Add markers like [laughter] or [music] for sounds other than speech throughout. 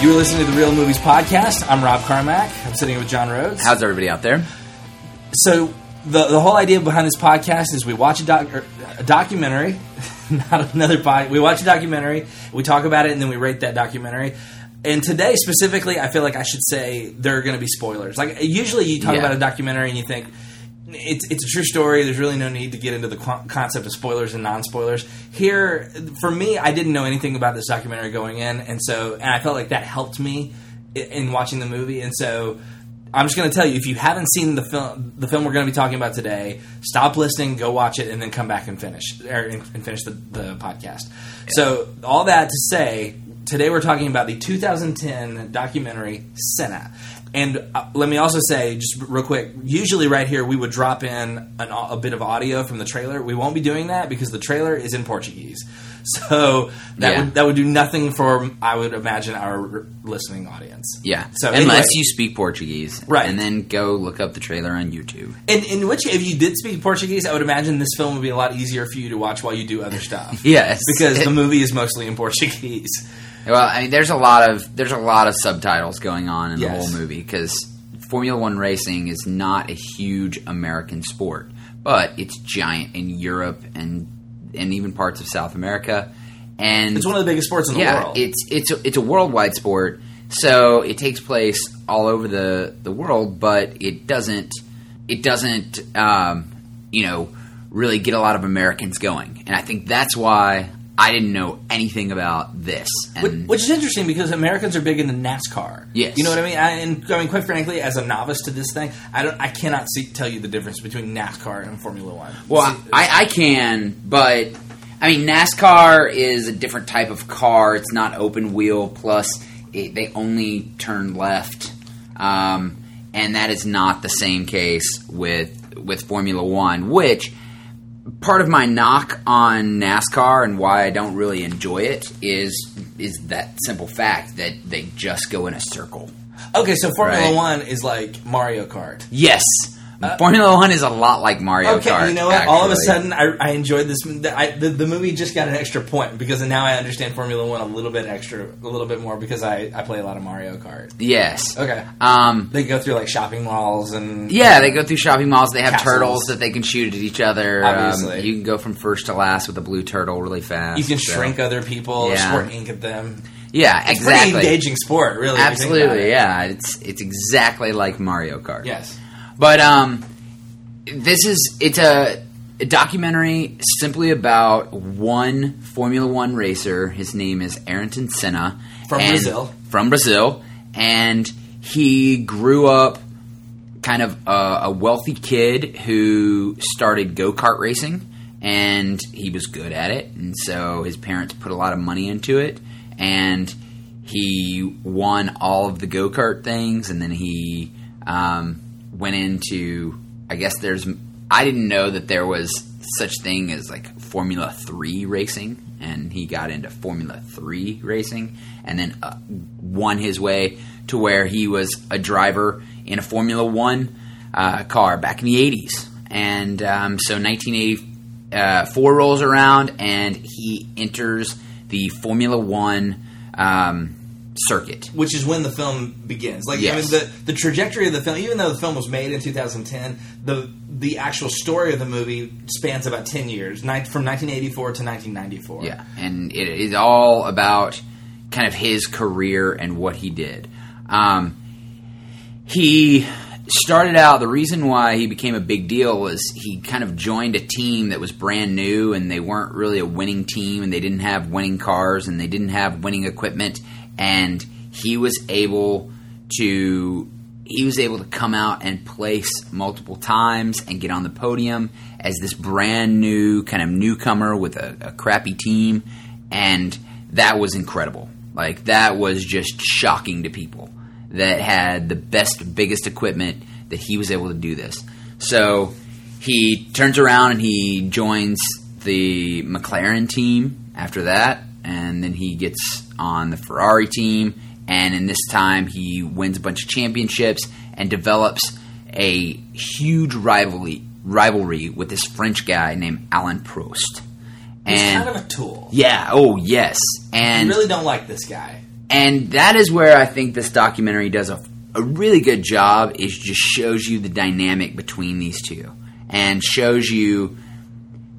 You are listening to the Real Movies Podcast. I'm Rob Carmack. I'm sitting here with John Rhodes. How's everybody out there? So the the whole idea behind this podcast is we watch a, doc, er, a documentary, [laughs] not another pod. We watch a documentary, we talk about it, and then we rate that documentary. And today, specifically, I feel like I should say there are going to be spoilers. Like usually, you talk Yeah. about a documentary and you think it's it's a true story. There's really no need to get into the co- concept of spoilers and non spoilers. Here, for me, I didn't know anything about this documentary going in, and so and I felt like that helped me in watching the movie. And so, I'm just going to tell you if you haven't seen the film, the film we're going to be talking about today, stop listening, go watch it, and then come back and finish or, and and finish the, the podcast. So, all that to say, today we're talking about the 2010 documentary Senna. And uh, let me also say, just real quick, usually right here we would drop in an, a bit of audio from the trailer. We won't be doing that because the trailer is in Portuguese. [laughs] So that Yeah. would that would do nothing for I would imagine our r- listening audience. Yeah. So unless anyway- you speak Portuguese, Right. and then go look up the trailer on YouTube. In, in which, if you did speak Portuguese, I would imagine this film would be a lot easier for you to watch while you do other stuff. [laughs] Yes, because [laughs] the movie is mostly in Portuguese. Well, I mean, there's a lot of there's a lot of subtitles going on in Yes. the whole movie because Formula One racing is not a huge American sport, but it's giant in Europe and and even parts of South America. And It's one of the biggest sports in the yeah, world. it's it's a, it's a worldwide sport, so it takes place all over the the world, but it doesn't it doesn't um, you know really get a lot of Americans going, and I think that's why I didn't know anything about this. Which, And which is interesting because Americans are big into NASCAR. Yes. you know what I mean. I, and I mean, quite frankly, as a novice to this thing, I don't, I cannot see, tell you the difference between NASCAR and Formula One. well, See, I, I can, but I mean NASCAR is a different type of car. It's not open wheel. Plus, it, they only turn left, um, and that is not the same case with with Formula One, which part of my knock on NASCAR and why I don't really enjoy it is is that simple fact that they just go in a circle. okay, so Formula Right. One is like Mario Kart. Yes, Formula One is a lot like Mario Uh, Okay, Kart. you know what? All of a sudden, I, I enjoyed this. The, I, the, the movie just got an extra point because now I understand Formula One a little bit extra, a little bit more because I, I play a lot of Mario Kart. yes. Okay, Um, they go through like shopping malls and Yeah, they go through shopping malls. They have Castles. turtles that they can shoot at each other. Um, Obviously. you can go from first to last with a blue turtle really fast. You can so- shrink other people, Yeah. squirt ink at them. Yeah, It's exactly. pretty engaging sport, really. Absolutely, it. yeah. It's it's exactly like Mario Kart. Yes. But um, this is it's a, a documentary simply about one Formula One racer. His name is Ayrton Senna. From and- Brazil. From Brazil, and he grew up kind of a, a wealthy kid who started go kart racing, and he was good at it, and so his parents put a lot of money into it, and he won all of the go kart things, and then he um, went into. I guess there's. I didn't know that there was such thing as like Formula Three racing, and he got into Formula Three racing, and then uh, won his way to where he was a driver in a Formula One uh, car back in the '80s, and um, so 1984 rolls around, and he enters the Formula One um, circuit. Which is when the film begins. Like I mean, the the trajectory of the film, even though the film was made in 2010, the the actual story of the movie spans about 10 years, from 1984 to 1994. Yeah, and it is all about kind of his career and what he did. Um, he started out. The reason why he became a big deal was he kind of joined a team that was brand new, and they weren't really a winning team, and they didn't have winning cars, and they didn't have winning equipment, and he was able to he was able to come out and place multiple times and get on the podium as this brand new kind of newcomer with a, a crappy team, and that was incredible. Like that was just shocking to people that had the best, biggest equipment that he was able to do this. So he turns around and he joins the McLaren team after that, and then he gets on the Ferrari team, and in this time he wins a bunch of championships and develops a huge rivalry rivalry with this French guy named Alain Prost. He's And kind of a tool. yeah, oh yes, I and really don't like this guy. and that is where I think this documentary does a, a really good job. Is just shows you the dynamic between these two, and shows you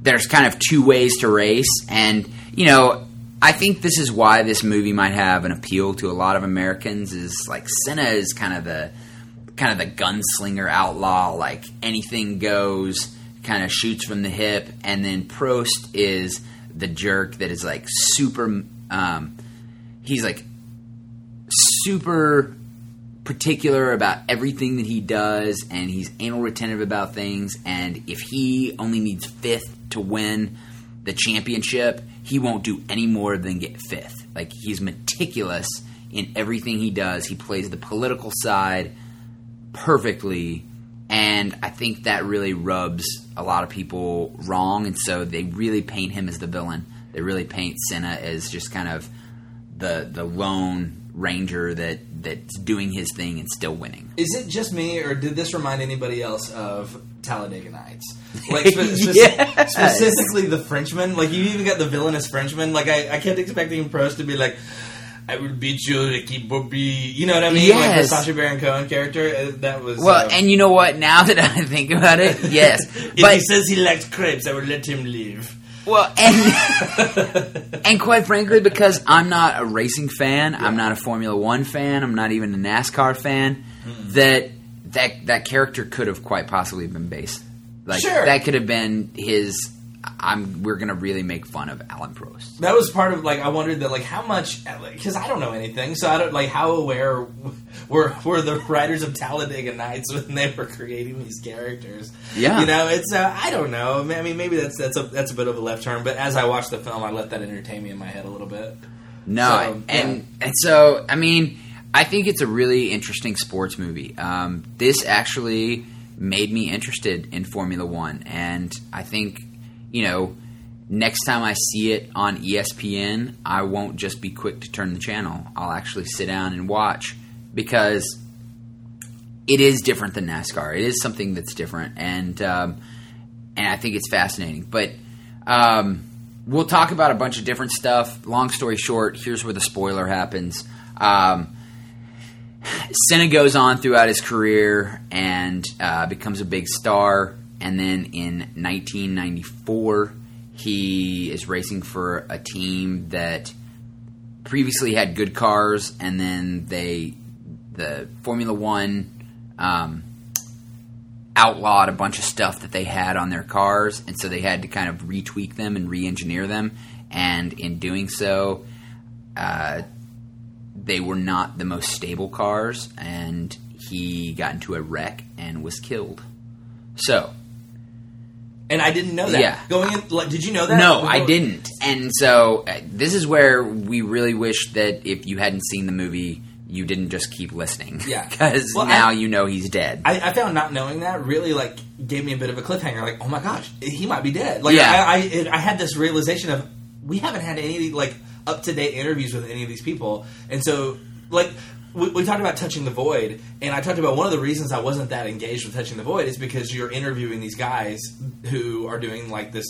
there's kind of two ways to race, and you know. I think this is why this movie might have an appeal to a lot of Americans. Is like Senna is kind of the kind of the gunslinger outlaw, like anything goes, kind of shoots from the hip, and then Prost is the jerk that is like super. Um, he's like super particular about everything that he does, and he's anal retentive about things. And if he only needs fifth to win the championship, he won't do any more than get fifth. Like he's meticulous in everything he does. He plays the political side perfectly, and I think that really rubs a lot of people wrong, and so they really paint him as the villain. They really paint Senna as just kind of the the lone ranger that that's doing his thing and still winning. Is it just me, or did this remind anybody else of Talladega Nights? Like [laughs] spe- Yes. specifically the Frenchman. Like you even got the villainous Frenchman. Like I, I kept expecting Prost to be like. I will beat you, Ricky Bobby. You know what I mean? Like the Yes. Sacha Baron Cohen character. uh, That was. Well, uh, and you know what? Now that I think about it, yes, [laughs] if but he says he likes crepes, I would let him live. Well, and [laughs] and quite frankly, because I'm not a racing fan, I'm not a Formula One fan, I'm not even a NASCAR fan. Hmm. That that that character could have quite possibly been based. Like Sure. that could have been his. I'm. We're gonna really make fun of Alain Prost. That was part of like I wondered that like how much because I don't know anything, so I don't like how aware [laughs] were were the writers of Talladega Nights when they were creating these characters. Yeah. you know, it's uh, I don't know. I mean, maybe that's that's a that's a bit of a left turn, but as I watched the film, I let that entertain me in my head a little bit. No, So, and and so I mean, I think it's a really interesting sports movie. Um, this actually made me interested in Formula One, and I think you know next time I see it on ESPN, I won't just be quick to turn the channel. I'll actually sit down and watch because it is different than NASCAR. It is something that's different, and um, and I think it's fascinating. But um, we'll talk about a bunch of different stuff. Long story short, here's where the spoiler happens. Um, Senna goes on throughout his career and uh, becomes a big star. And then in 1994, he is racing for a team that previously had good cars, and then they the Formula One um, outlawed a bunch of stuff that they had on their cars, and so they had to kind of retweak them and re-engineer them. And in doing so, uh, they were not the most stable cars, and he got into a wreck and was killed. So And I didn't know that. Yeah. Going in, like, did you know that? no, I didn't. And so uh, this is where we really wish that if you hadn't seen the movie, you didn't just keep listening. Yeah. [laughs] because Well, now I- you know he's dead. I, I found not knowing that really like gave me a bit of a cliffhanger. Like, oh my gosh, he might be dead. Like, Yeah. I I, it, I had this realization of we haven't had any like up to date interviews with any of these people, and so like. We, we talked about touching the void, and I talked about one of the reasons I wasn't that engaged with touching the void is because you're interviewing these guys who are doing like this.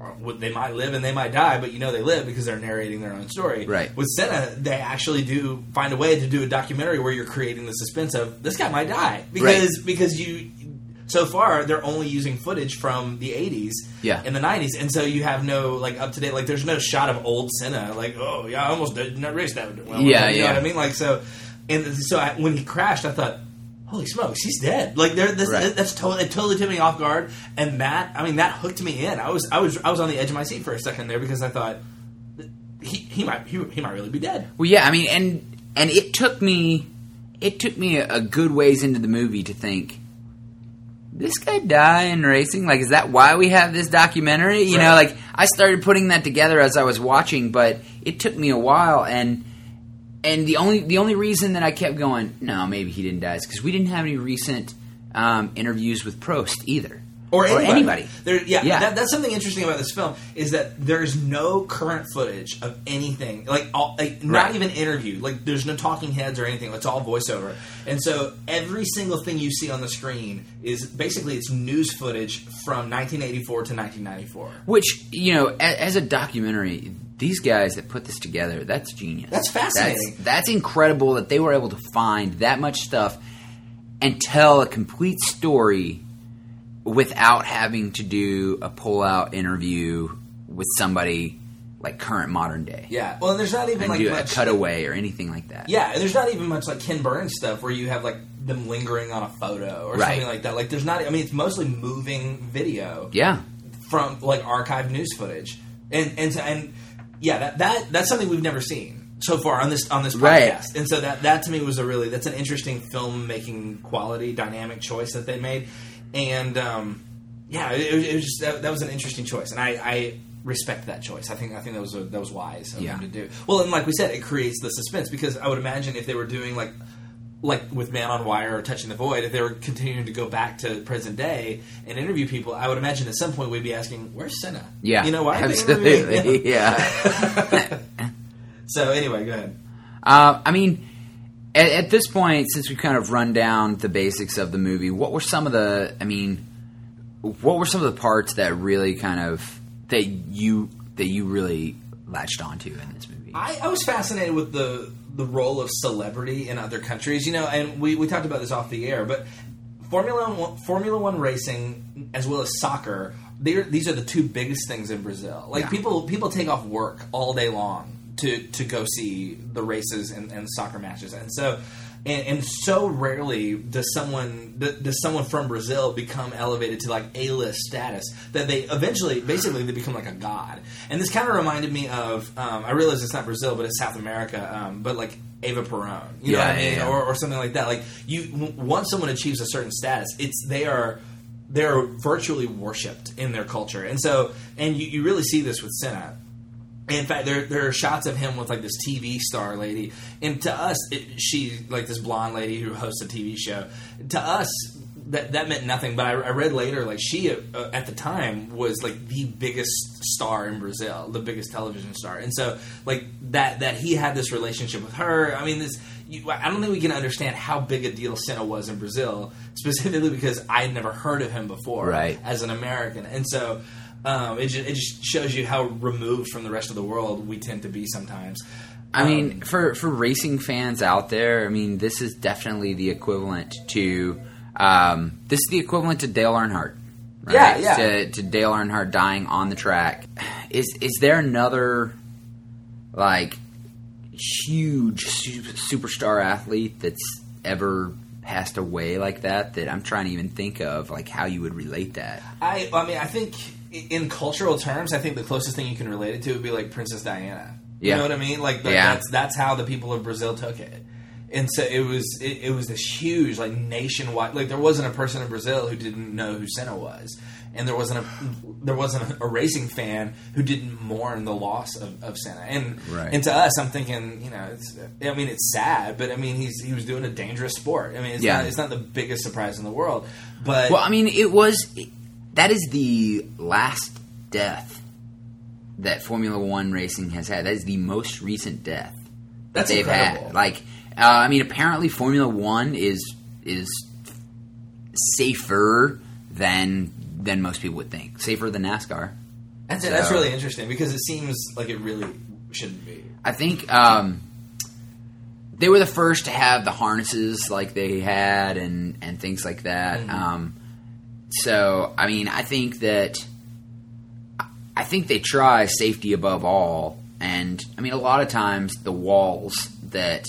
Uh, they might live and they might die, but you know they live because they're narrating their own story. Right. With Senna, they actually do find a way to do a documentary where you're creating the suspense of this guy might die because because you so far they're only using footage from the 80s Yeah. and the 90s and so you have no like up to date like there's no shot of old Senna like oh yeah I almost did not race that well Yeah, you know yeah. what I mean like so and so I, when he crashed I thought holy smokes he's dead like this, Right. that's totally it totally took me off guard and that I mean that hooked me in I was I was I was on the edge of my seat for a second there because I thought he, he might he, he might really be dead Well, yeah, I mean, and and it took me it took me a, a good ways into the movie to think this guy die in racing. Like, is that why we have this documentary? You know, like I started putting that together as I was watching, but it took me a while and. And the only the only reason that I kept going, no, maybe he didn't die, is because we didn't have any recent um, interviews with Prost either, or anybody. anybody. There, yeah, Yeah. That, that's something interesting about this film is that there's no current footage of anything, like, all, like not Right. even interview. Like there's no talking heads or anything. It's all voiceover, and so every single thing you see on the screen is basically it's news footage from 1984 to 1994. Which you know, as, as a documentary, these guys that put this together, that's genius. That's fascinating. That's, that's incredible that they were able to find that much stuff and tell a complete story without having to do a pull out interview with somebody like current modern day. Yeah. Well, and there's not even And like do much a cutaway or anything like that. Yeah, and there's not even much like Ken Burns stuff where you have like them lingering on a photo or Right. something like that. Like there's not. I mean, it's mostly moving video Yeah. from like archived news footage, and and and yeah, that that that's something we've never seen so far on this on this podcast. Right. And so that that to me was a really that's an interesting filmmaking quality dynamic choice that they made, and um, yeah, it, it was just that, that was an interesting choice, and I. I respect that choice. I think I think that was a, that was wise of Yeah. them to do. Well, and like we said, it creates the suspense because I would imagine if they were doing like like with Man on Wire or Touching the Void, if they were continuing to go back to present day and interview people, I would imagine at some point we'd be asking, "Where's Senna?" Yeah. you know why? are they interviewing? Absolutely. [laughs] Yeah. [laughs] So anyway, go ahead. Uh, I mean, at, at this point, since we've kind of run down the basics of the movie, what were some of the? I mean, what were some of the parts that really kind of that you that you really latched onto in this movie? I, I was fascinated with the the role of celebrity in other countries. You know, and we, we talked about this off the air, but Formula One, Formula One racing as well as soccer, they're, these are the two biggest things in Brazil. Like Yeah. people people take off work all day long to to go see the races and, and soccer matches, and so. And, and so rarely does someone does someone from Brazil become elevated to like A list status that they eventually basically they become like a god. And this kind of reminded me of um, I realize it's not Brazil but it's South America, um, but like Eva Peron, you know Yeah, what I mean, yeah, or, or something like that. Like you, w- once someone achieves a certain status, it's they are they're virtually worshipped in their culture, and so and you, you really see this with Senna. In fact, there there are shots of him with like this TV star lady, and to us, it, she like this blonde lady who hosts a TV show. To us, that that meant nothing. But I, I read later, like she uh, at the time was like the biggest star in Brazil, the biggest television star, and so like that that he had this relationship with her. I mean, this you, I don't think we can understand how big a deal Senna was in Brazil, specifically because I had never heard of him before, Right. as an American, and so. Um, it, just, it just shows you how removed from the rest of the world we tend to be sometimes. I Um, mean, for for racing fans out there, I mean, this is definitely the equivalent to um, this is the equivalent to Dale Earnhardt. Right? Yeah, yeah. To, to Dale Earnhardt dying on the track. Is is there another like huge superstar athlete that's ever passed away like that? That I'm trying to even think of like how you would relate that. I, I mean, I think in cultural terms, I think the closest thing you can relate it to would be like Princess Diana. You Yeah. know what I mean? Like Yeah. that's that's how the people of Brazil took it. And so it was it, it was this huge like nationwide like there wasn't a person in Brazil who didn't know who Senna was, and there wasn't a there wasn't a, racing fan who didn't mourn the loss of, of Senna. And Right. and to us, I'm thinking you know it's, I mean it's sad, but I mean he's he was doing a dangerous sport. I mean it's Yeah. not it's not the biggest surprise in the world, but Well, I mean, it was that is the last death that Formula One racing has had. That is the most recent death that That's they've incredible. had. Like, uh, I mean, apparently Formula One is is safer than than most people would think. Safer than NASCAR. That's that's really interesting because it seems like it really shouldn't be. I think um, they were the first to have the harnesses like they had and and things like that. Mm-hmm. Um, so I mean, I think that I think they try safety above all, and I mean, a lot of times the walls that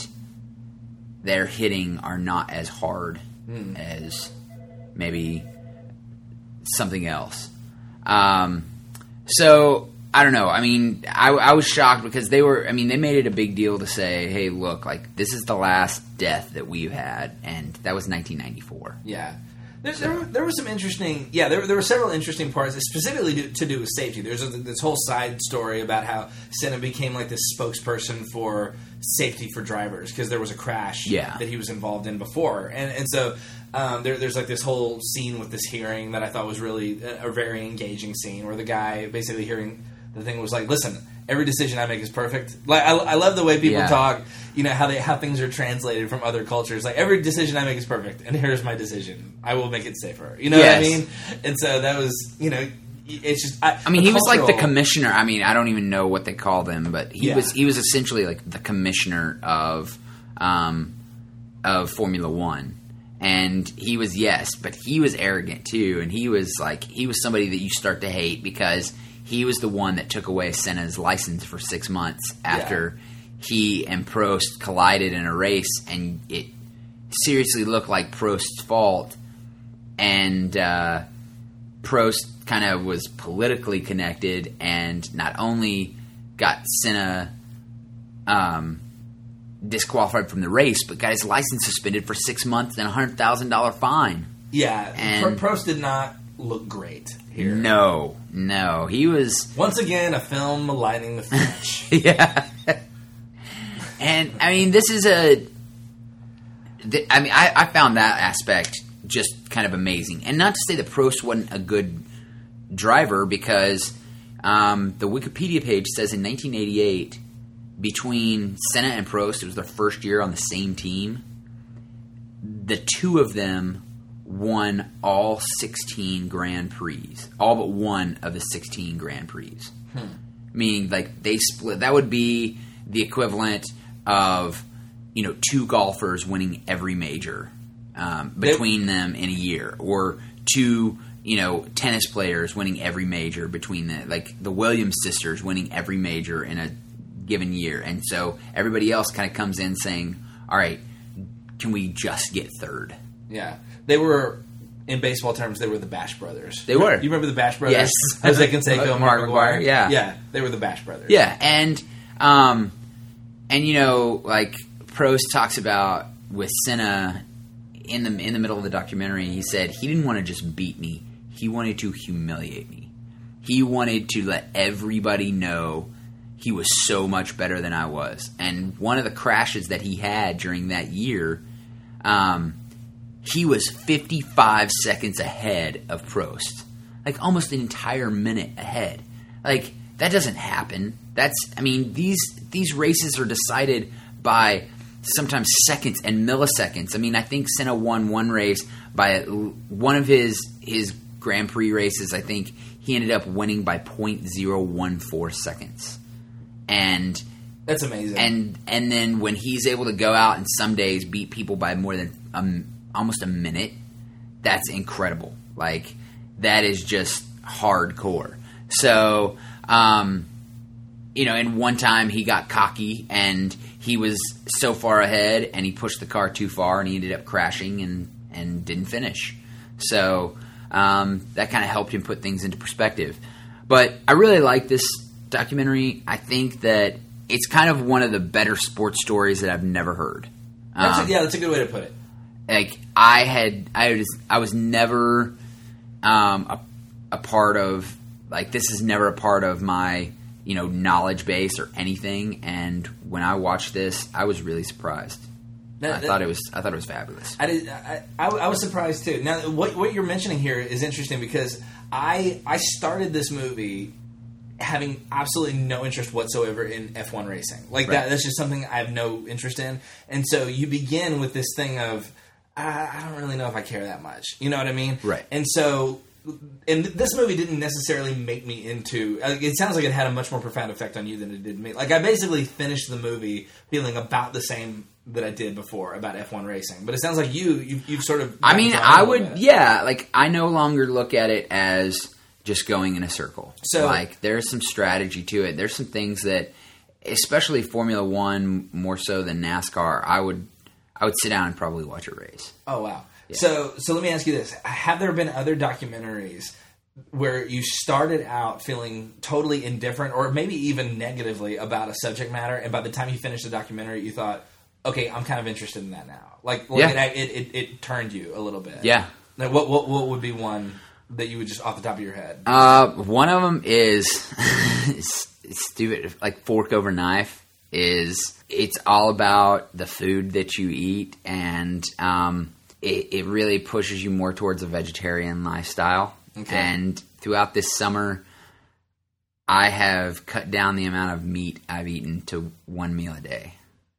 they're hitting are not as hard Hmm. as maybe something else. Um, so I don't know. I mean, I, I was shocked because they were. I mean, they made it a big deal to say, "Hey, look, like this is the last death that we've had," and that was 1994. Yeah. There, there, were- there were some interesting, yeah. There, were- there were several interesting parts, specifically to, to do with safety. There's a, this whole side story about how Senna became like this spokesperson for safety for drivers because there was a crash Yeah. that he was involved in before, and and so um, there, there's like this whole scene with this hearing that I thought was really a, a very engaging scene where the guy basically hearing the thing was like, listen, every decision I make is perfect. Like I, I love the way people Yeah. talk you know how they how things are translated from other cultures. Like every decision I make is perfect, and here's my decision. I will make it safer. You know what I mean? And so that was you know it's just. I, I mean, he was like the commissioner. I mean, I don't even know what they called him, but he Yeah. was he was essentially like the commissioner of um, of Formula One, and he was yes, but he was arrogant too, and he was like he was somebody that you start to hate because he was the one that took away Senna's license for six months after he and Prost collided in a race, and it seriously looked like Prost's fault, and. Uh, Prost kind of was politically connected and not only got Senna um, disqualified from the race, but got his license suspended for six months and a hundred thousand dollar fine. Yeah, And- Prost did not look great here. No, no, he was Once again, a film maligning the French. [laughs] yeah. and I mean, this is a. th- I mean, I, I found that aspect just kind of amazing, and not to say that Prost wasn't a good driver, because um, the Wikipedia page says in 1988, between Senna and Prost, it was their first year on the same team. The two of them won all 16 Grand Prix, all but one of the 16 Grand Prix. Meaning like they split that would be the equivalent of you know two golfers winning every major um, They- between them in a year. Or two you know tennis players winning every major between the like the williams sisters winning every major in a given year. And so everybody else kind of comes in saying all right can we just get third yeah, they were. In baseball terms, they were the Bash Brothers. They were. You remember the Bash Brothers? Yes. Jose Canseco, Mark Mark McGwire, McGwire. yeah. yeah, they were the Bash Brothers. Yeah, and um, and you know, like Prost talks about with Senna in the in the middle of the documentary, he said he didn't want to just beat me; he wanted to humiliate me. He wanted to let everybody know he was so much better than I was. And one of the crashes that he had during that year, um, he was 55 seconds ahead of Prost. Like almost an entire minute ahead. Like that doesn't happen. That's I mean these these races are decided by sometimes seconds and milliseconds. I mean I think Senna won one race by one of his his Grand Prix races. I think he ended up winning by 0.014 seconds. And that's amazing. and and then when he's able to go out and some days beat people by more than um, almost a minute, that's incredible. Like that is just hardcore. So, um, you know, and one time he got cocky and he was so far ahead and he pushed the car too far and he ended up crashing and and didn't finish. So um, that kind of helped him put things into perspective. But I really like this documentary. I think that it's kind of one of the better sports stories that I've never heard. That's a- Um, yeah, that's a good way to put it. Like I had, I was, I was never um, a, a part of like this is never a part of my you know knowledge base or anything. And when I watched this, I was really surprised. That- I that- thought it was, I thought it was fabulous. I, did, I, I, I was surprised too. Now, what what you're mentioning here is interesting because I I started this movie having absolutely no interest whatsoever in F1 racing. Like Right. that, that's just something I have no interest in. And so you begin with this thing of I, I don't really know if I care that much. You know what I mean? Right. And so. And this movie didn't necessarily make me into. It sounds like it had a much more profound effect on you than it did me. Like I basically finished the movie feeling about the same that I did before about F1 racing. But it sounds like you, you you've sort of. I mean, I would, yeah. Like, I no longer look at it as just going in a circle. So- like, there's some strategy to it. There's some things that, especially Formula One, more so than NASCAR, I would, I would sit down and probably watch a race. Oh wow. So so let me ask you this: Have there been other documentaries where you started out feeling totally indifferent, or maybe even negatively about a subject matter, and by the time you finished the documentary, you thought, "Okay, I'm kind of interested in that now." Like, like Yeah. it, it, it, it turned you a little bit. Yeah. Like, what what what would be one that you would just off the top of your head? Uh, one of them is [laughs] stupid, like fork over knife. Is it's all about the food that you eat, and um, it, it really pushes you more towards a vegetarian lifestyle. Okay. And throughout this summer, I have cut down the amount of meat I've eaten to one meal a day.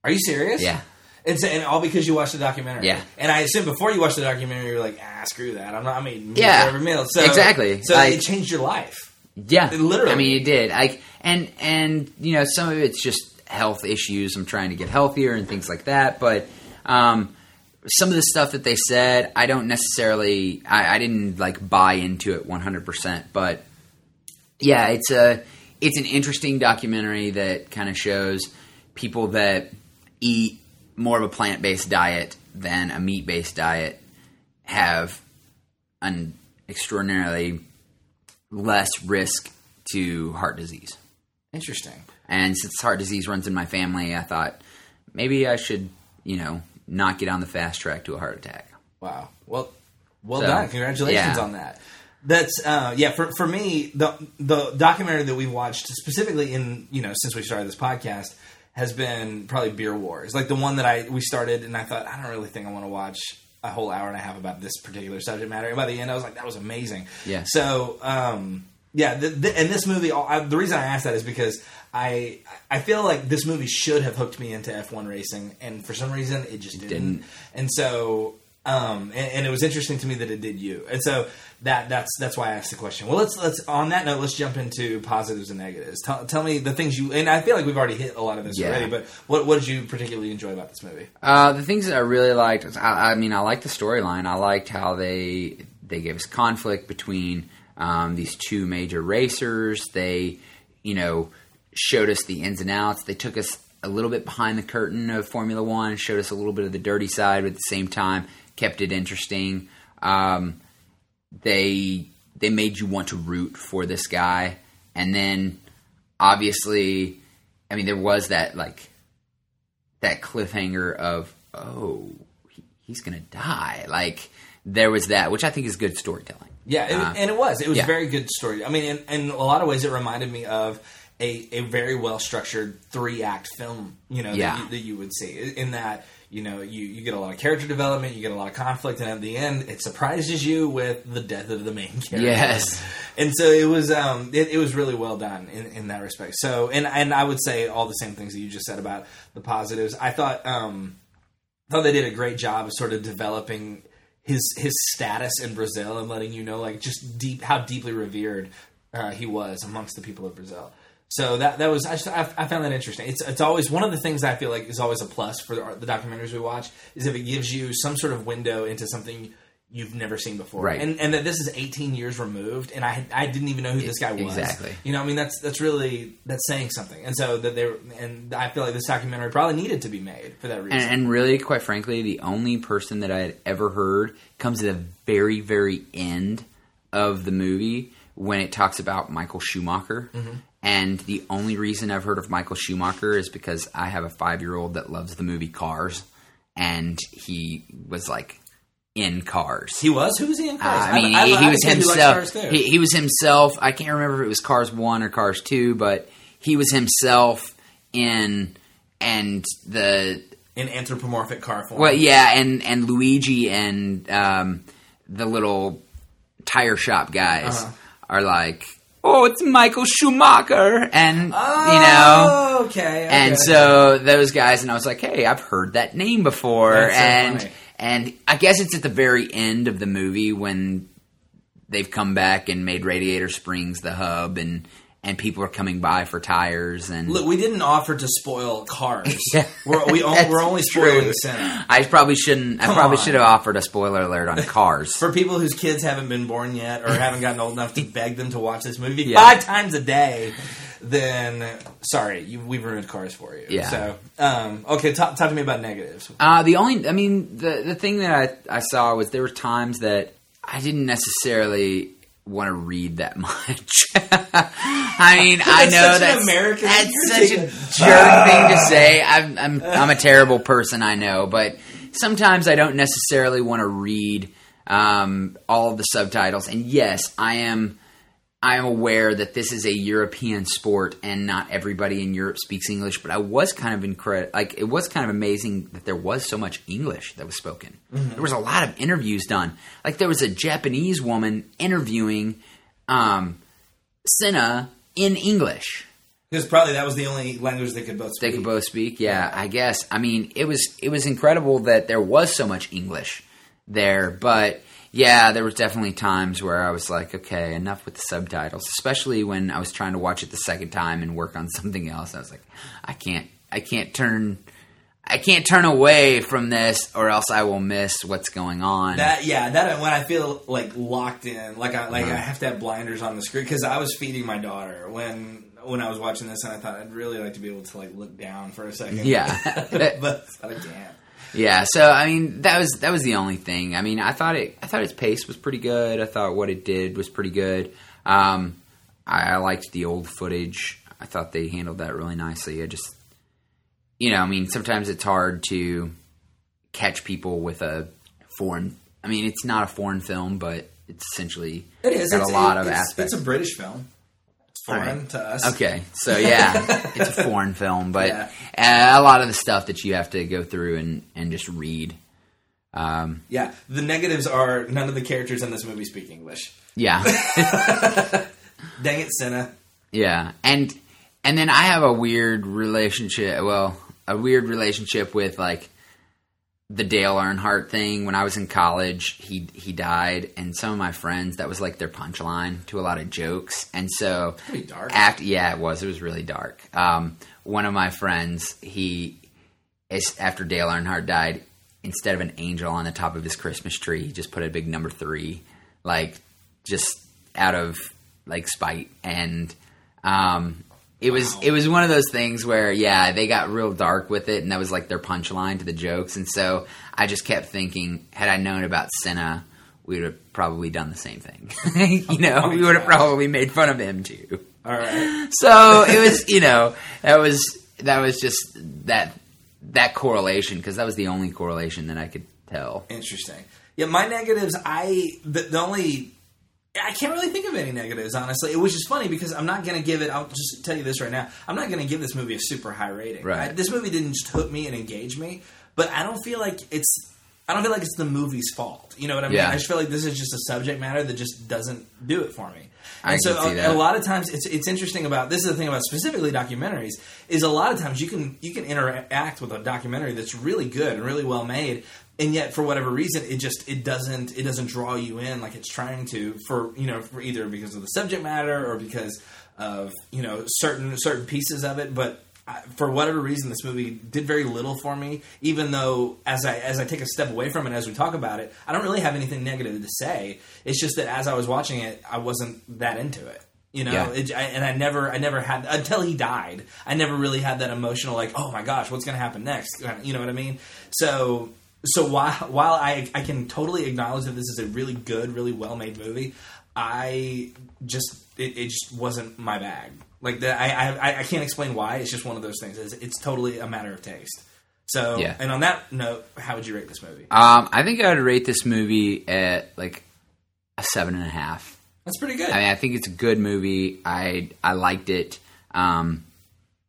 Are you serious? Yeah. It's and all because you watched the documentary. Yeah. And I assume before you watched the documentary, you were like, ah, screw that. I'm not. I mean, Yeah. every meal. So Exactly. So Like- it changed your life. Yeah, Literally. I mean, it did. Like, and and you know, some of it's just health issues. I'm trying to get healthier and things like that. But um, some of the stuff that they said, I don't necessarily. I, I didn't like buy into it 100. percent But yeah, it's a it's an interesting documentary that kind of shows people that eat more of a plant based diet than a meat based diet have an extraordinarily less risk to heart disease. Interesting. And since heart disease runs in my family, I thought maybe I should, you know, not get on the fast track to a heart attack. Wow. Well, well So, done. Congratulations yeah. on that. That's uh, yeah. For for me, the the documentary that we watched specifically in you know since we started this podcast has been probably Beer Wars, like the one that I we started, and I thought I don't really think I want to watch a whole hour and a half about this particular subject matter. And by the end, I was like, that was amazing. Yeah. So um, yeah, the, the, and this movie, I, the reason I asked that is because I I feel like this movie should have hooked me into F1 racing, and for some reason it just didn't. didn't. And so, um, and, and it was interesting to me that it did you. And so that that's that's why I asked the question. Well, let's let's on that note, let's jump into positives and negatives. Tell, tell me the things you and I feel like we've already hit a lot of this Yeah. already. But what what did you particularly enjoy about this movie? Uh, the things that I really liked, I, I mean, I liked the storyline. I liked how they they gave us conflict between um, these two major racers. They, you know, showed us the ins and outs. They took us a little bit behind the curtain of Formula One, showed us a little bit of the dirty side, but at the same time kept it interesting. Um, they they made you want to root for this guy, and then obviously, I mean, there was that like that cliffhanger of oh he's gonna die like there was that which i think is good storytelling Yeah, it, Uh, and it was. It was yeah. a very good story. I mean, in, in a lot of ways, it reminded me of a, a very well structured three act film. You know, Yeah. that, you, that you would see in that. You know, you, you get a lot of character development, you get a lot of conflict, and at the end, it surprises you with the death of the main character. Yes. and so it was um, it, it was really well done in, in that respect. So, and and I would say all the same things that you just said about the positives. I thought um, thought they did a great job of sort of developing his his status in Brazil and letting you know like just deep how deeply revered uh, he was amongst the people of Brazil. So that that was I, just, I, I found that interesting. It's it's always one of the things I feel like is always a plus for the, the documentaries we watch is if it gives you some sort of window into something you've never seen before, Right. And and that this is 18 years removed, and I I didn't even know who this guy was. Exactly. You know, I mean that's that's really that's saying something. And so that they were- and I feel like this documentary probably needed to be made for that reason. and, and really quite frankly the only person that i had ever heard comes at the very very end of the movie when it talks about michael schumacher mm-hmm. and the only reason i've heard of michael schumacher is because i have a five year old that loves the movie cars and he was like in cars he was who was he in Cars? Uh, I mean, I- he, I- he was he himself. too. He, he was himself. I can't remember if it was Cars One or Cars Two, but he was himself in and the in anthropomorphic car form. well, yeah, and and Luigi and um, the little tire shop guys Uh-huh. are like, oh, it's Michael Schumacher, and you know. Oh, okay, okay. And so those guys, and I was like, "Hey, I've heard that name before." That's and. And I guess it's at the very end of the movie when they've come back and made Radiator Springs the hub, and and people are coming by for tires. And Look, we didn't offer to spoil cars. [laughs] Yeah, we're, we, [laughs] that's we're only true. spoiling cinema. I probably shouldn't. I probably on. should have offered a spoiler alert on [laughs] Cars. For people whose kids haven't been born yet or haven't gotten old enough to beg them to watch this movie Yeah. five times a day, then sorry, you, we've ruined cars for you. Yeah. So, um, okay, talk, talk to me about negatives. Uh, the only, I mean, the the thing that I, I saw was there were times that I didn't necessarily want to read that [laughs] much. I mean, I know that's American that's such a jerk [laughs] thing to say. I'm I'm I'm a terrible person, I know, but sometimes I don't necessarily want to read um, all of the subtitles. And yes, I am. I am aware that this is a European sport and not everybody in Europe speaks English, but I was kind of incredible. Like it was kind of amazing that there was so much English that was spoken. There was a lot of interviews done. Like there was a Japanese woman interviewing um, Senna in English. Because probably that was the only language they could both speak. They could both speak. Yeah, I guess. I mean, it was it was incredible that there was so much English there, but yeah, there was definitely times where I was like, okay, enough with the subtitles. Especially when I was trying to watch it the second time and work on [laughs] something else. I was like, I can't, I can't turn. I can't turn away from this, or else I will miss what's going on. That yeah, that when I feel like locked in, like I like I uh-huh. have to have blinders on the screen because I was feeding my daughter when when I was watching this, and I thought I'd really like to be able to like look down for a second. Yeah. [laughs] but I can't. Yeah, so I mean that was that was the only thing. I mean, I thought it I thought its pace was pretty good. I thought what it did was pretty good. Um, I, I liked the old footage. I thought they handled that really nicely. I just, you know, I mean, sometimes it's hard to catch people with a foreign. I mean, it's not a foreign film, but it's essentially It is. got it's, a lot it- of it's, aspects. It's a British film. It's foreign Right. to us. Okay, so yeah, [laughs] it's a foreign film, but Yeah. uh, a lot of the stuff that you have to go through and, and just read. Um, Yeah. The negatives are none of the characters in this movie speak English. yeah, [laughs] [laughs] Dang it, Senna. yeah, and and then I have a weird relationship. Well, a weird relationship with like the Dale Earnhardt thing. When I was in college, he he died, and some of my friends that was like their punchline to a lot of jokes, and so Pretty dark. act yeah it was it was really dark um, one of my friends he is after dale earnhardt died instead of an angel on the top of his christmas tree he just put a big number three like just out of like spite and um, it was Wow. it was one of those things where yeah they got real dark with it and that was like their punchline to the jokes and so i just kept thinking had i known about senna we would have probably done the same thing [laughs] you know Oh we would have probably made fun of him too All right. so it was you know that was that was just that that correlation because that was the only correlation that i could tell Interesting. Yeah, my negatives. I the, the only. I can't really think of any negatives, honestly. Which is funny because I'm not going to give it. I'll just tell you this right now. I'm not going to give this movie a super high rating. Right. I- this movie didn't just hook me and engage me, but I don't feel like it's. I don't feel like it's the movie's fault. You know what I mean? Yeah. I just feel like this is just a subject matter that just doesn't do it for me. I and so can see a, that. a lot of times it's it's interesting about this is the thing about specifically documentaries is a lot of times you can you can interact with a documentary that's really good and really well made and yet for whatever reason it just it doesn't it doesn't draw you in like it's trying to for you know for either because of the subject matter or because of you know certain certain pieces of it. But I- for whatever reason this movie did very little for me even though as i as i take a step away from it as we talk about it i don't really have anything negative to say. It's just that as i was watching it i wasn't that into it you know? Yeah. it, I, and i never i never had until he died i never really had that emotional like oh my gosh what's going to happen next? You know what i mean? So so while while I I can totally acknowledge that this is a really good, really well made movie, I just it, it just wasn't my bag. Like that, I, I I can't explain why. It's just one of those things. It's, it's totally a matter of taste. So, Yeah. and on that note, how would you rate this movie? um, i think i would rate this movie at like a seven and a half That's pretty good. i mean i think it's a good movie i i liked it um,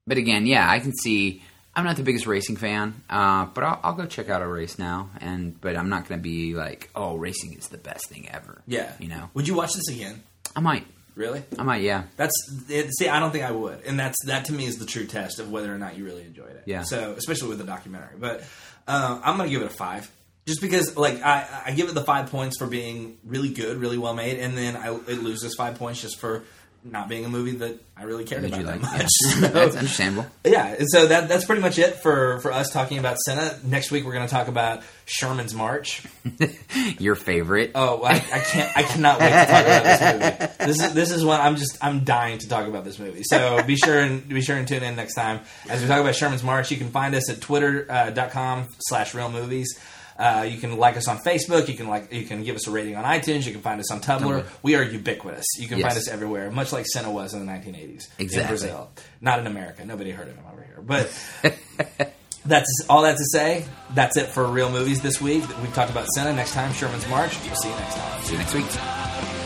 but again yeah i can see i'm not the biggest racing fan uh, but I'll, I'll go check out a race now and but i'm not going to be like oh racing is the best thing ever yeah, you know Would you watch this again? i might Really? i might yeah That's it, see. I don't think I would, and that's that to me is the true test of whether or not you really enjoyed it. Yeah. So especially with the documentary, but uh, I'm gonna give it a five, just because like I, I give it the five points for being really good, really well made, and then I, it loses five points just for not being a movie that I really cared Did about like much. [laughs] yeah. So- that's understandable yeah, so that that's pretty much it for for us talking about Senna. Next week we're going to talk about Sherman's March. [laughs] your favorite Oh, I, I can't! I cannot wait to talk about this movie. This is this is one I'm just I'm dying to talk about this movie. So be sure and be sure and tune in next time as we talk about Sherman's March. You can find us at twitter.com uh, slash real movies. Uh, you can like us on Facebook. You can like you can give us a rating on iTunes. You can find us on Tumblr. Tumblr. We are ubiquitous. You can Yes. find us everywhere, much like Senna was in the 1980s in Brazil, not in America. Nobody heard of him over here, but. [laughs] That's all that to say. That's it for real movies this week. We've talked about Senna. Next time, Sherman's March. We'll see you next time. see you next week